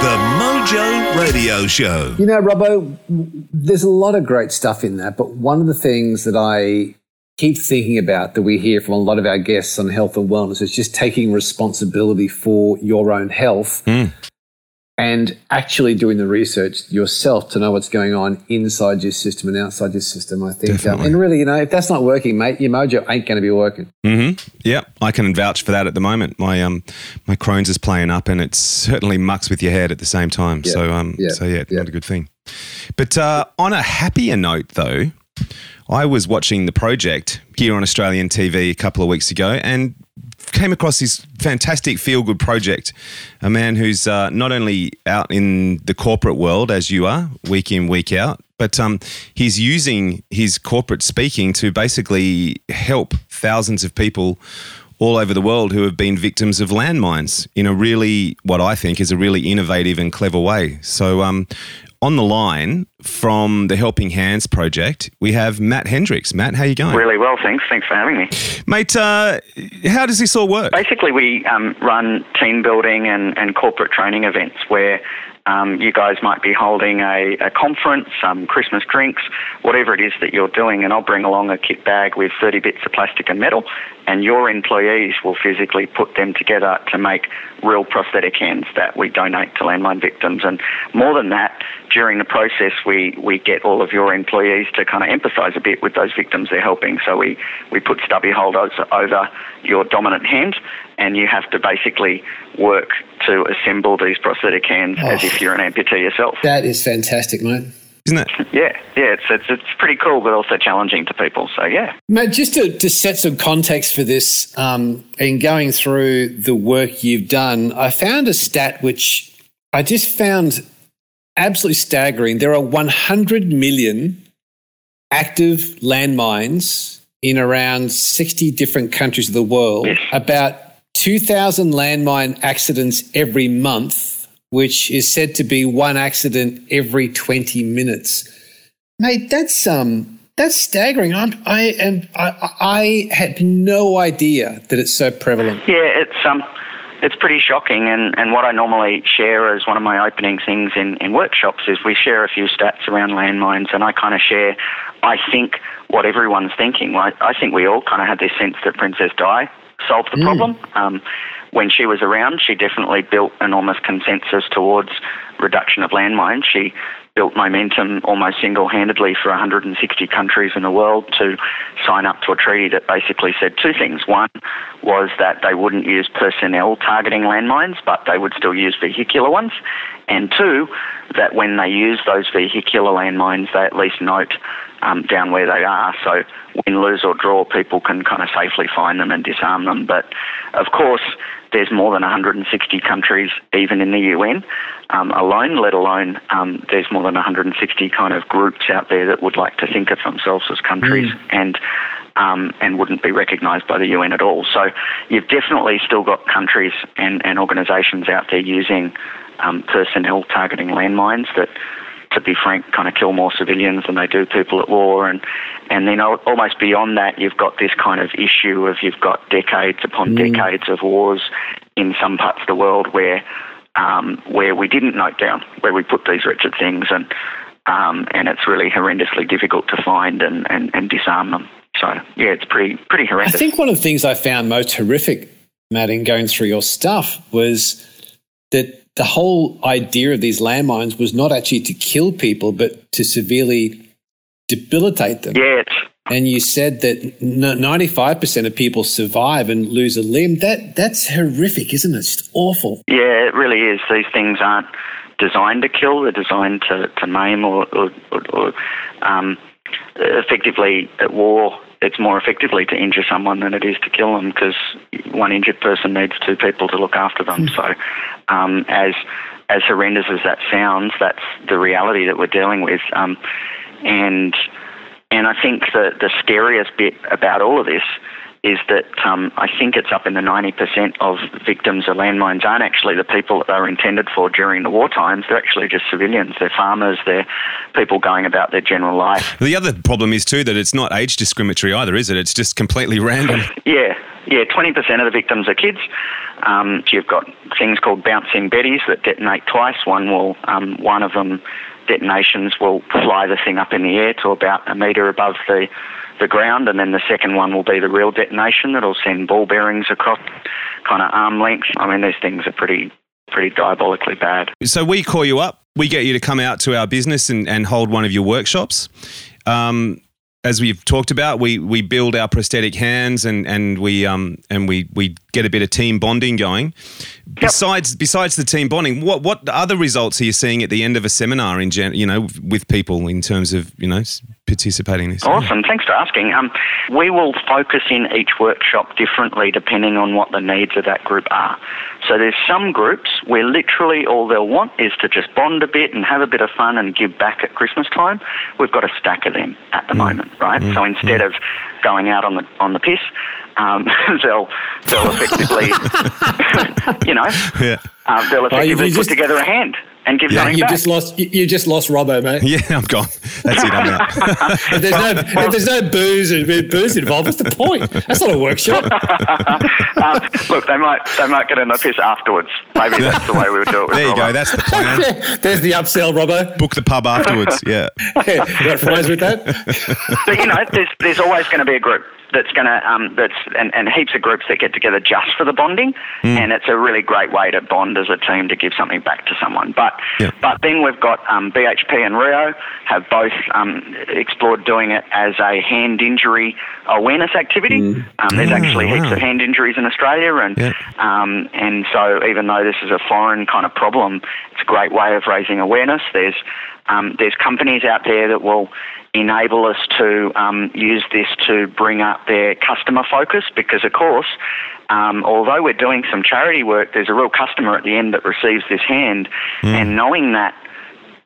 The Mojo Radio Show. You know, Robbo, there's a lot of great stuff in that, but one of the things that I keep thinking about that we hear from a lot of our guests on health and wellness is just taking responsibility for your own health and actually doing the research yourself to know what's going on inside your system and outside your system. I think, Definitely. and really, you know, if that's not working, mate, your mojo ain't going to be working. hmm Yeah, I can vouch for that at the moment. My um, my Crohn's is playing up, and it certainly mucks with your head at the same time. Yeah, So um, yeah, so yeah, yeah. not a good thing. But uh, on a happier note, though, I was watching the project here on Australian TV a couple of weeks ago, and came across this fantastic feel good project. A man who's uh, not only out in the corporate world as you are, week in, week out, but um, he's using his corporate speaking to basically help thousands of people all over the world who have been victims of landmines in a really, what I think is a really innovative and clever way. So, um, on the line from the Helping Hands project, we have Matt Hendricks. Matt, how you going? Really well, thanks. Thanks for having me. Mate, uh, how does this all work? Basically, we um, run team building and, and corporate training events where um, you guys might be holding a, a conference, some Christmas drinks, whatever it is that you're doing, and I'll bring along a kit bag with 30 bits of plastic and metal, and your employees will physically put them together to make real prosthetic hands that we donate to landmine victims. And more than that, during the process, we, we get all of your employees to kind of empathise a bit with those victims they're helping. So we, we put stubby holders over your dominant hand and you have to basically work to assemble these prosthetic hands as if you're an amputee yourself. That is fantastic, mate. Isn't it? <laughs> Yeah, yeah, it's, it's it's pretty cool, but also challenging to people. So yeah. Matt, just to, to set some context for this, um, in going through the work you've done, I found a stat which I just found absolutely staggering. There are 100 million active landmines in around 60 different countries of the world. About 2,000 landmine accidents every month, which is said to be one accident every 20 minutes. Mate, that's um, that's staggering. I'm, I am. I, I had no idea that it's so prevalent. Yeah, it's um, it's pretty shocking. And, and what I normally share as one of my opening things in, in workshops is we share a few stats around landmines, and I kind of share, I think, what everyone's thinking. I, I think we all kind of had this sense that Princess Di solved the Mm. problem. Um, when she was around, she definitely built enormous consensus towards reduction of landmines. She built momentum almost single-handedly for 160 countries in the world to sign up to a treaty that basically said two things. One was that they wouldn't use personnel targeting landmines, but they would still use vehicular ones. And two, that when they use those vehicular landmines, they at least note um, down where they are. So win, lose, or draw, people can kind of safely find them and disarm them. But of course, there's more than 160 countries, even in the UN um, alone, let alone um, there's more than 160 kind of groups out there that would like to think of themselves as countries and um, and wouldn't be recognised by the UN at all. So you've definitely still got countries and, and organisations out there using um, personnel targeting landmines that to be frank, kind of kill more civilians than they do people at war. And, and then almost beyond that, you've got this kind of issue of you've got decades upon Mm. decades of wars in some parts of the world where, um, where we didn't note down, where we put these wretched things and, um, and it's really horrendously difficult to find and, and, and disarm them. So yeah, it's pretty, pretty horrific I think one of the things I found most horrific, Matt, in going through your stuff was that the whole idea of these landmines was not actually to kill people, but to severely debilitate them. Yeah, and you said that ninety-five percent of people survive and lose a limb. That that's horrific, isn't it? It's just awful. Yeah, it really is. These things aren't designed to kill; they're designed to, to maim or, or, or, or um, effectively at war. It's more effectively to injure someone than it is to kill them because one injured person needs two people to look after them. So, um, as as horrendous as that sounds, that's the reality that we're dealing with. Um, and and I think the the scariest bit about all of this is that um, I think it's up in the 90% of victims of landmines aren't actually the people that they were intended for during the war times. They're actually just civilians. They're farmers. They're people going about their general life. The other problem is too that it's not age discriminatory either, is it? It's just completely random. <laughs> Yeah, yeah. Twenty percent of the victims are kids. Um, you've got things called bouncing betties that detonate twice. One will, um, one of them, detonations will fly the thing up in the air to about a metre above the the ground, and then the second one will be the real detonation that'll send ball bearings across kind of arm length. I mean, these things are pretty pretty diabolically bad. So we call you up, we get you to come out to our business and, and hold one of your workshops. Um, as we've talked about, we we build our prosthetic hands and and we um and we we get a bit of team bonding going. Besides besides the team bonding, what what other results are you seeing at the end of a seminar in gen, you know with people in terms of you know participating in this? Awesome. Thanks for asking. Um, we will focus in each workshop differently depending on what the needs of that group are. So there's some groups where literally all they'll want is to just bond a bit and have a bit of fun and give back at Christmas time. We've got a stack of them at the moment, right? So instead of going out on the on the piss, um, <laughs> they'll they'll effectively, <laughs> you know, <laughs> Yeah. uh, they'll Oh, you- effectively you put just- together a hand and give Yeah, something you back. just lost. You, you just lost Robbo, mate. <laughs> Yeah, I'm gone. That's it. I'm out. <laughs> if there's no if there's no booze booze involved, what's the point? That's not a workshop. um, <laughs> look, they might they might get in the piss afterwards. Maybe that's the way we would do it. With There you go. That's the plan. There's the upsell, Robbo. Book the pub afterwards. Yeah. you got fries with that? But you know, there's there's always going to be a group. That's going to um, that's and, and heaps of groups that get together just for the bonding, and it's a really great way to bond as a team to give something back to someone. But but then we've got um, BHP and Rio have both um, explored doing it as a hand injury awareness activity. Um, there's Ah, actually heaps of hand injuries in Australia, and um, and so even though this is a foreign kind of problem, it's a great way of raising awareness. There's um, there's companies out there that will enable us to um, use this to bring up their customer focus because, of course, um, although we're doing some charity work, there's a real customer at the end that receives this hand, and knowing that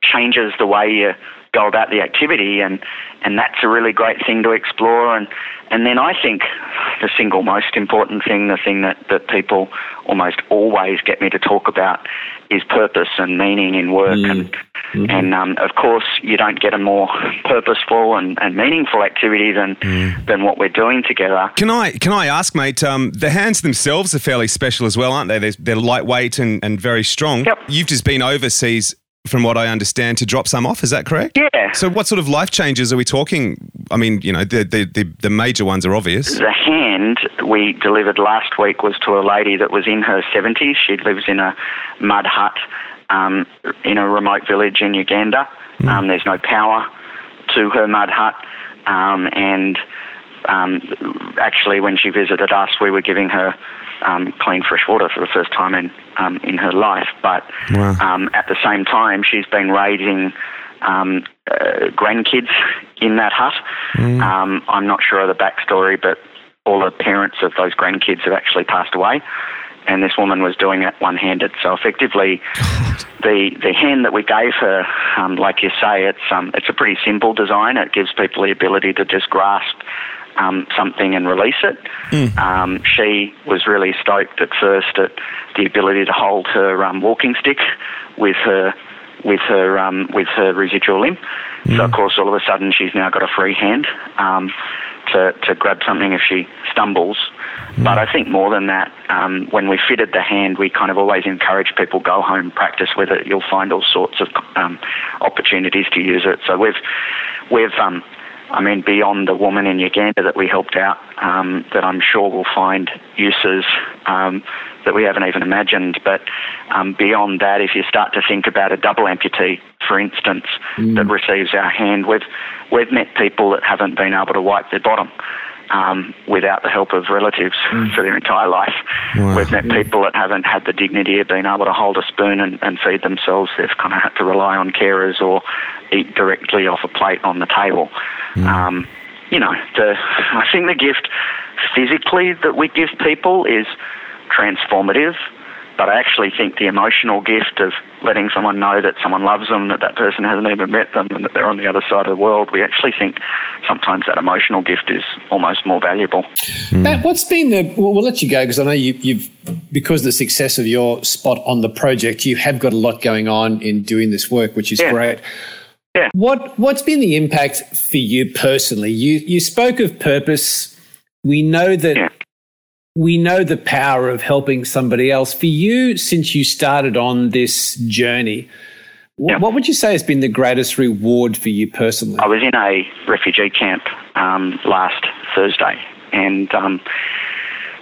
changes the way you go about the activity and and that's a really great thing to explore and and then I think the single most important thing the thing that that people almost always get me to talk about is purpose and meaning in work and and um, of course you don't get a more purposeful and, and meaningful activity than than what we're doing together Can I can I ask, mate? Um, the hands themselves are fairly special as well, aren't they? They're, they're lightweight and, and very strong. Yep. You've just been overseas, from what I understand, to drop some off. Is that correct? Yeah. So, what sort of life changes are we talking? I mean, you know, the the, the, the major ones are obvious. The hand we delivered last week was to a lady that was in her 70s. She lives in a mud hut um, in a remote village in Uganda. Um, there's no power to her mud hut. Um, and um, actually, when she visited us, we were giving her um, clean fresh water for the first time in, um, in her life. But um, at the same time, she's been raising um, uh, grandkids in that hut. Um, I'm not sure of the backstory, but all the parents of those grandkids have actually passed away. And this woman was doing it one-handed. So effectively, the the hand that we gave her, um, like you say, it's um, it's a pretty simple design. It gives people the ability to just grasp um, something and release it. Um, she was really stoked at first at the ability to hold her um, walking stick with her with her um, with her residual limb. So of course, all of a sudden, she's now got a free hand um, to to grab something if she stumbles. But I think more than that, um, when we fitted the hand, we kind of always encourage people go home, practice with it. You'll find all sorts of um, opportunities to use it. So we've we've um, I mean, beyond the woman in Uganda that we helped out, um, that I'm sure will find uses um, that we haven't even imagined. But um, beyond that, if you start to think about a double amputee, for instance, that receives our hand, we've we've met people that haven't been able to wipe their bottom. Um, without the help of relatives for their entire life. We've met people that haven't had the dignity of being able to hold a spoon and, and feed themselves. They've kind of had to rely on carers or eat directly off a plate on the table. Um, you know, the, I think the gift physically that we give people is transformative, but I actually think the emotional gift of letting someone know that someone loves them, that that person hasn't even met them, and that they're on the other side of the world, we actually think sometimes that emotional gift is almost more valuable. Matt, what's been the? Well, we'll let you go because I know you, you've because of the success of your spot on the project, you have got a lot going on in doing this work, which is great. Yeah. What What's been the impact for you personally? You you spoke of purpose. We know that. We know the power of helping somebody else. For you, since you started on this journey, wh- what would you say has been the greatest reward for you personally? I was in a refugee camp um, last Thursday, and um,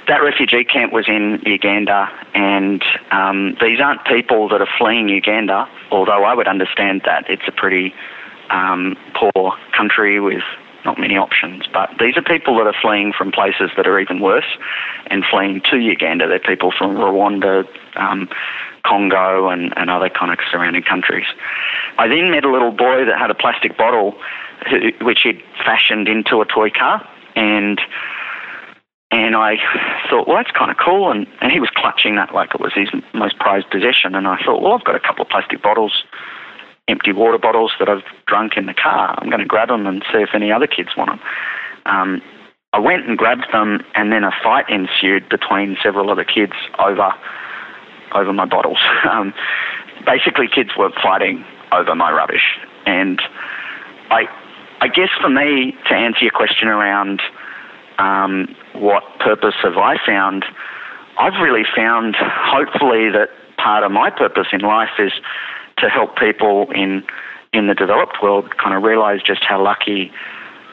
that refugee camp was in Uganda. And um, these aren't people that are fleeing Uganda, although I would understand that it's a pretty um, poor country with not many options. But these are people that are fleeing from places that are even worse and fleeing to Uganda. They're people from Rwanda, um, Congo, and, and other kind of surrounding countries. I then met a little boy that had a plastic bottle who, which he'd fashioned into a toy car, and and I thought, well, that's kind of cool. And, and he was clutching that like it was his most prized possession. And I thought, well, I've got a couple of plastic bottles, empty water bottles that I've drunk in the car. I'm going to grab them and see if any other kids want them. Um, I went and grabbed them, and then a fight ensued between several other kids over over my bottles. <laughs> Um, basically, kids were fighting over my rubbish, and I, I guess for me to answer your question around um, what purpose have I found, I've really found, hopefully, that part of my purpose in life is to help people in in the developed world kind of realize just how lucky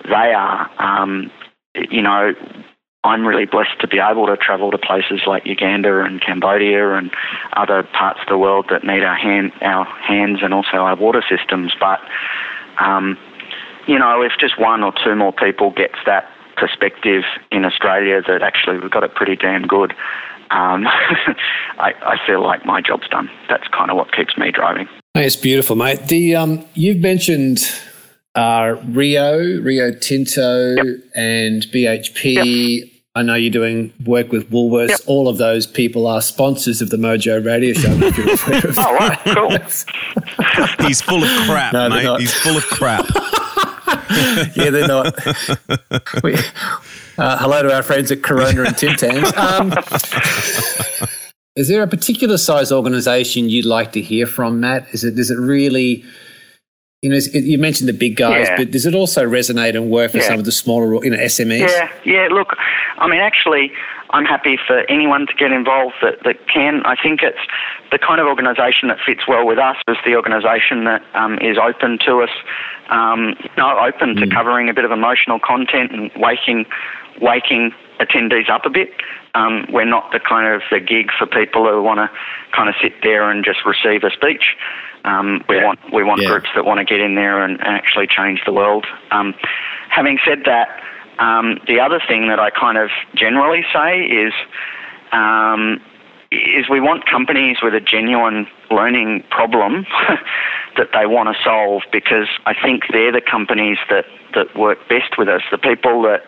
they are. Um, you know, I'm really blessed to be able to travel to places like Uganda and Cambodia and other parts of the world that need our hand, our hands and also our water systems. But um, you know, if just one or two more people gets that perspective in Australia that actually we've got it pretty damn good, um, <laughs> I, I feel like my job's done. That's kind of what keeps me driving. Hey, it's beautiful, mate. The um, you've mentioned uh, Rio, Rio Tinto, Yep. and BHP. I know you're doing work with Woolworths. Yep. All of those people are sponsors of the Mojo Radio Show. if you're aware of <laughs> Oh, right, cool. <laughs> He's full of crap, No, mate. He's full of crap. <laughs> yeah, they're not. We, uh, hello to our friends at Corona and Tim Tams. Um, <laughs> is there a particular size organisation you'd like to hear from, Matt? Is it does it really? You know, is it, you mentioned the big guys, Yeah. but does it also resonate and work for Yeah. some of the smaller, you know, SMEs? Yeah, yeah. Look, I mean, actually, I'm happy for anyone to get involved that, that can. I think it's the kind of organisation that fits well with us is the organisation that um, is open to us, um, you know, open to covering a bit of emotional content and waking, waking attendees up a bit. Um, we're not the kind of the gig for people who want to kind of sit there and just receive a speech. Um, we want we want Yeah. groups that want to get in there and, and actually change the world. Um, having said that, um, the other thing that I kind of generally say is um, is we want companies with a genuine learning problem <laughs> that they want to solve because I think they're the companies that, that work best with us. The people that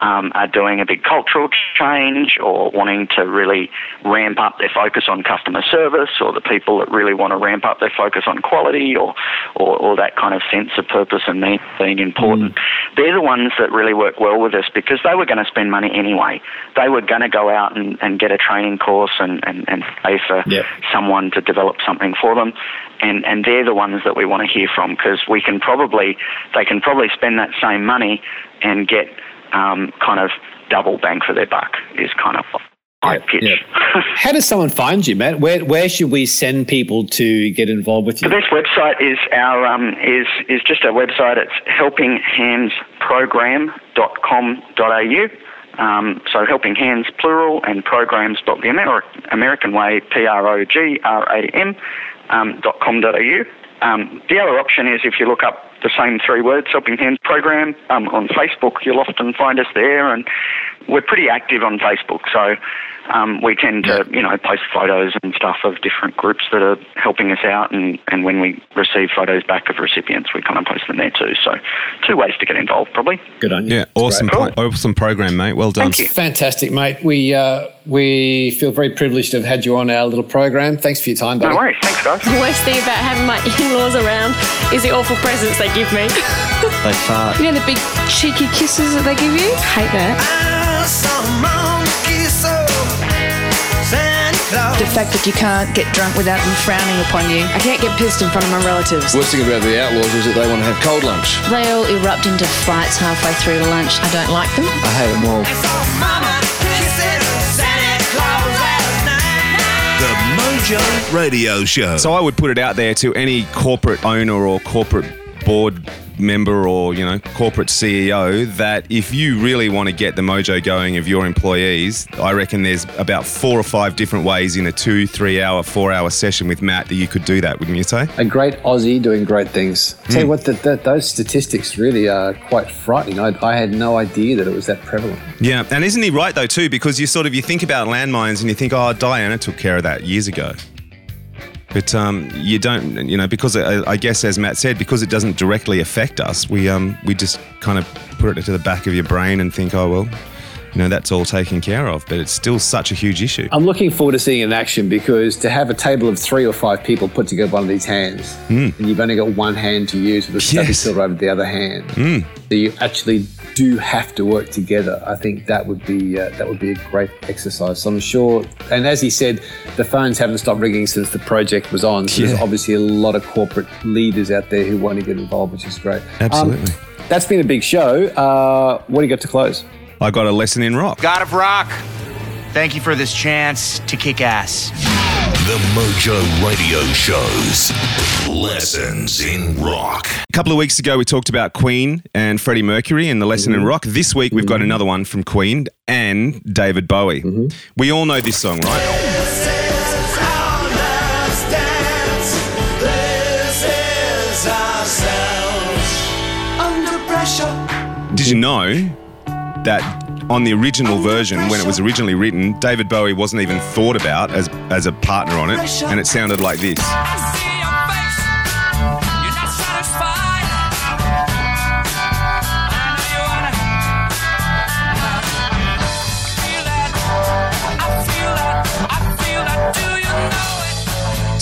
um, are doing a big cultural change or wanting to really ramp up their focus on customer service or the people that really want to ramp up their focus on quality or, or, or that kind of sense of purpose and meaning being important. They're the ones that really work well with us because they were going to spend money anyway. They were going to go out and, and get a training course and, and, and pay for Yep. someone to develop something for them. And, and they're the ones that we want to hear from because we can probably, they can probably spend that same money and get um, kind of double bang for their buck is kind of Yep, pitch. yep. <laughs> How does someone find you, Matt? Where where should we send people to get involved with you? The best website is our um, is is just our website. It's helpinghandsprogram.com.au. Um, so helping hands plural and programs dot the Amer- American way P R O G R A M um, dot com dot au. Um, the other option is if you look up the same three words, Helping Hands Program, um, on Facebook, you'll often find us there, and we're pretty active on Facebook. So um, we tend to, you know, post photos and stuff of different groups that are helping us out, and, and when we receive photos back of recipients, we kind of post them there too. So two ways to get involved, probably. Good on you. Yeah, awesome, Great. pro- awesome program, mate. Well done. Thank you. Fantastic, mate. We uh, we feel very privileged to have had you on our little program. Thanks for your time, buddy. No worries. Thanks, guys. The worst thing about having my in-laws around is the awful presents they give me. They fart. You know the big cheeky kisses that they give you? Hate that. The fact that you can't get drunk without them frowning upon you. I can't get pissed in front of my relatives. Worst thing about the Outlaws is that they want to have cold lunch. They all erupt into fights halfway through to lunch. I don't like them. I hate them all. The Mojo Radio Show. So I would put it out there to any corporate owner or corporate board member or you know corporate CEO that if you really want to get the mojo going of your employees, I reckon there's about four or five different ways in a two, three hour, four hour session with Matt that you could do that, wouldn't you say? A great Aussie doing great things. Tell Hmm. you what, that that those statistics really are quite frightening. I, I had no idea that it was that prevalent. Yeah, and isn't he right though too? Because you sort of you think about landmines and you think, oh, Diana took care of that years ago. But um, you don't, you know, because I, I guess as Matt said, because it doesn't directly affect us, we um, we just kind of put it to the back of your brain and think, oh well, you know, that's all taken care of. But it's still such a huge issue. I'm looking forward to seeing it in action because to have a table of three or five people put together one of these hands, and you've only got one hand to use with a stubby. Yes. silver over the other hand, Mm. so you actually do have to work together. I think that would be uh, that would be a great exercise. So I'm sure, and as he said, the phones haven't stopped ringing since the project was on. So Yeah. there's obviously a lot of corporate leaders out there who want to get involved, which is great. Um, Absolutely. that's been a big show. Uh, what do you got to close? I got a lesson in rock. God of Rock, thank you for this chance to kick ass. The Mojo Radio Shows. Lessons in Rock. A couple of weeks ago, we talked about Queen and Freddie Mercury and the lesson in mm-hmm. rock. This week, we've got mm-hmm. another one from Queen and David Bowie. Mm-hmm. We all know this song, right? Did you know that on the original version, when it was originally written, David Bowie wasn't even thought about as, as a partner on it, and it sounded like this.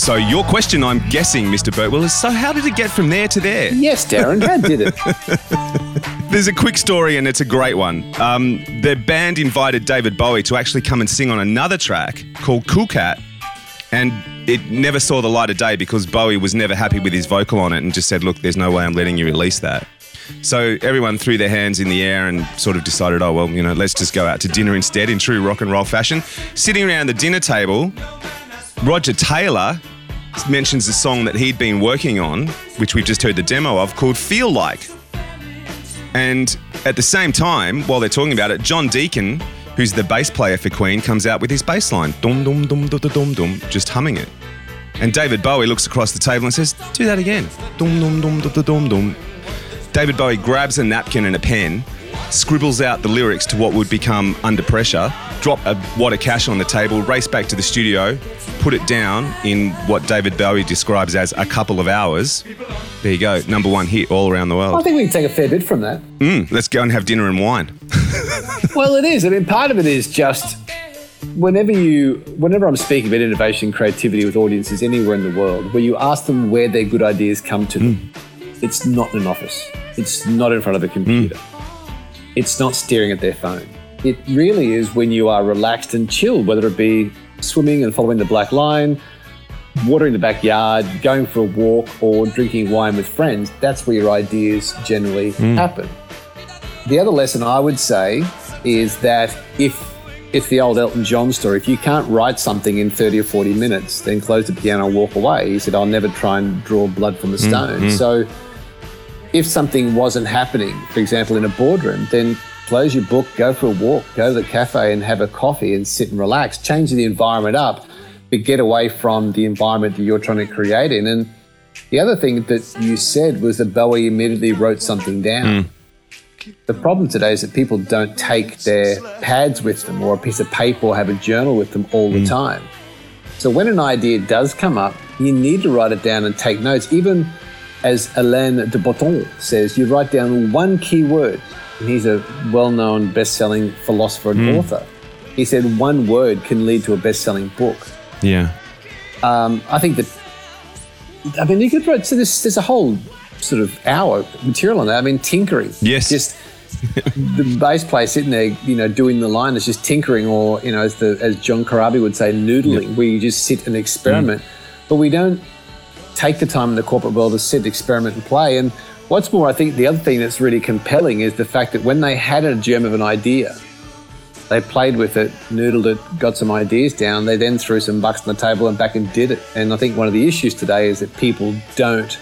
So your question, I'm guessing, Mr. Bertwistle, is so how did it get from there to there? Yes, Darren, how did it? <laughs> There's a quick story and it's a great one. Um, the band invited David Bowie to actually come and sing on another track called Cool Cat, and it never saw the light of day because Bowie was never happy with his vocal on it and just said, "Look, there's no way I'm letting you release that." So everyone threw their hands in the air and sort of decided, "Oh well, you know, let's just go out to dinner instead in true rock and roll fashion." Sitting around the dinner table, Roger Taylor mentions a song that he'd been working on, which we've just heard the demo of, called Feel Like. And at the same time, while they're talking about it, John Deacon, who's the bass player for Queen, comes out with his bass line, dum dum dum dum dum dum just humming it. And David Bowie looks across the table and says, Do that again. Dum dum dum dum dum dum dum. David Bowie grabs a napkin and a pen, scribbles out the lyrics to what would become Under Pressure, drop a wad of cash on the table, race back to the studio, put it down in what David Bowie describes as a couple of hours. There you go, number one hit all around the world. I think we can take a fair bit from that. Mm, let's go and have dinner and wine. <laughs> well, it is. I mean, part of it is just whenever you, whenever I'm speaking about innovation and creativity with audiences anywhere in the world, where you ask them where their good ideas come to them, it's not in an office. It's not in front of a computer. It's not staring at their phone. It really is when you are relaxed and chilled, whether it be swimming and following the black line, watering the backyard, going for a walk, or drinking wine with friends. That's where your ideas generally happen. The other lesson I would say is that if it's the old Elton John story, if you can't write something in 30 or 40 minutes, then close the piano and walk away. He said, I'll never try and draw blood from a stone. mm. So if something wasn't happening, for example, in a boardroom, then close your book, go for a walk, go to the cafe and have a coffee and sit and relax, change the environment up, but get away from the environment that you're trying to create in. And the other thing that you said was that Bowie immediately wrote something down. The problem today is that people don't take their pads with them or a piece of paper or have a journal with them all the time. So when an idea does come up, you need to write it down and take notes. Even as Alain de Botton says, you write down one key word. And he's a well-known best-selling philosopher and Mm. author. He said one word can lead to a best-selling book. Yeah. Um, I think that, I mean, you could write, so there's, there's a whole sort of hour material on that. I mean, tinkering. Yes. Just the bass player sitting there, you know, doing the line is just tinkering, or, you know, as, the, as John Corabi would say, noodling, where you just sit and experiment. But we don't take the time in the corporate world to sit, experiment, and play. And what's more, I think the other thing that's really compelling is the fact that when they had a germ of an idea, they played with it, noodled it, got some ideas down. They then threw some bucks on the table and back and did it. And I think one of the issues today is that people don't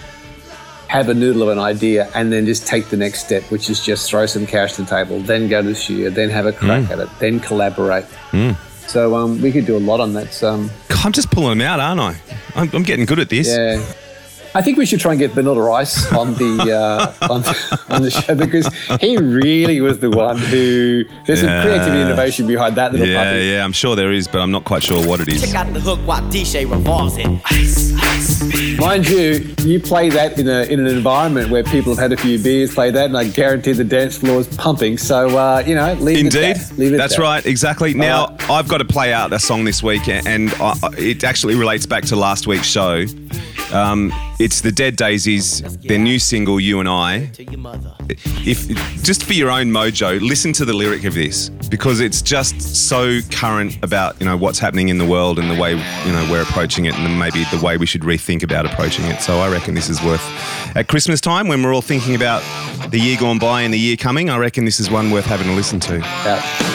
have a noodle of an idea and then just take the next step, which is just throw some cash to the table, then go to the studio, then have a crack Mm. at it, then collaborate. Mm. So um, we could do a lot on that. So, um, I'm just pulling them out, aren't I? I'm, I'm getting good at this. yeah. I think we should try and get Vanilla Ice on the uh, on, on the show because he really was the one who there's some creativity and innovation behind that little Yeah, puppy. yeah, I'm sure there is, but I'm not quite sure what it is. Check out the hook while DJ revolves it. Ice, ice. Mind you, you play that in a in an environment where people have had a few beers, play that, and I guarantee the dance floor is pumping. So uh, you know, leave it Indeed, that. Leave it at that's that. right, exactly. Now I've got to play out a song this week, and I, it actually relates back to last week's show. Um, it's the Dead Daisies, their new single "You and I." If just for your own mojo, listen to the lyric of this because it's just so current about you know what's happening in the world and the way you know we're approaching it, and maybe the way we should rethink about approaching it. So I reckon this is worth at Christmas time when we're all thinking about the year gone by and the year coming. I reckon this is one worth having a listen to. Mojo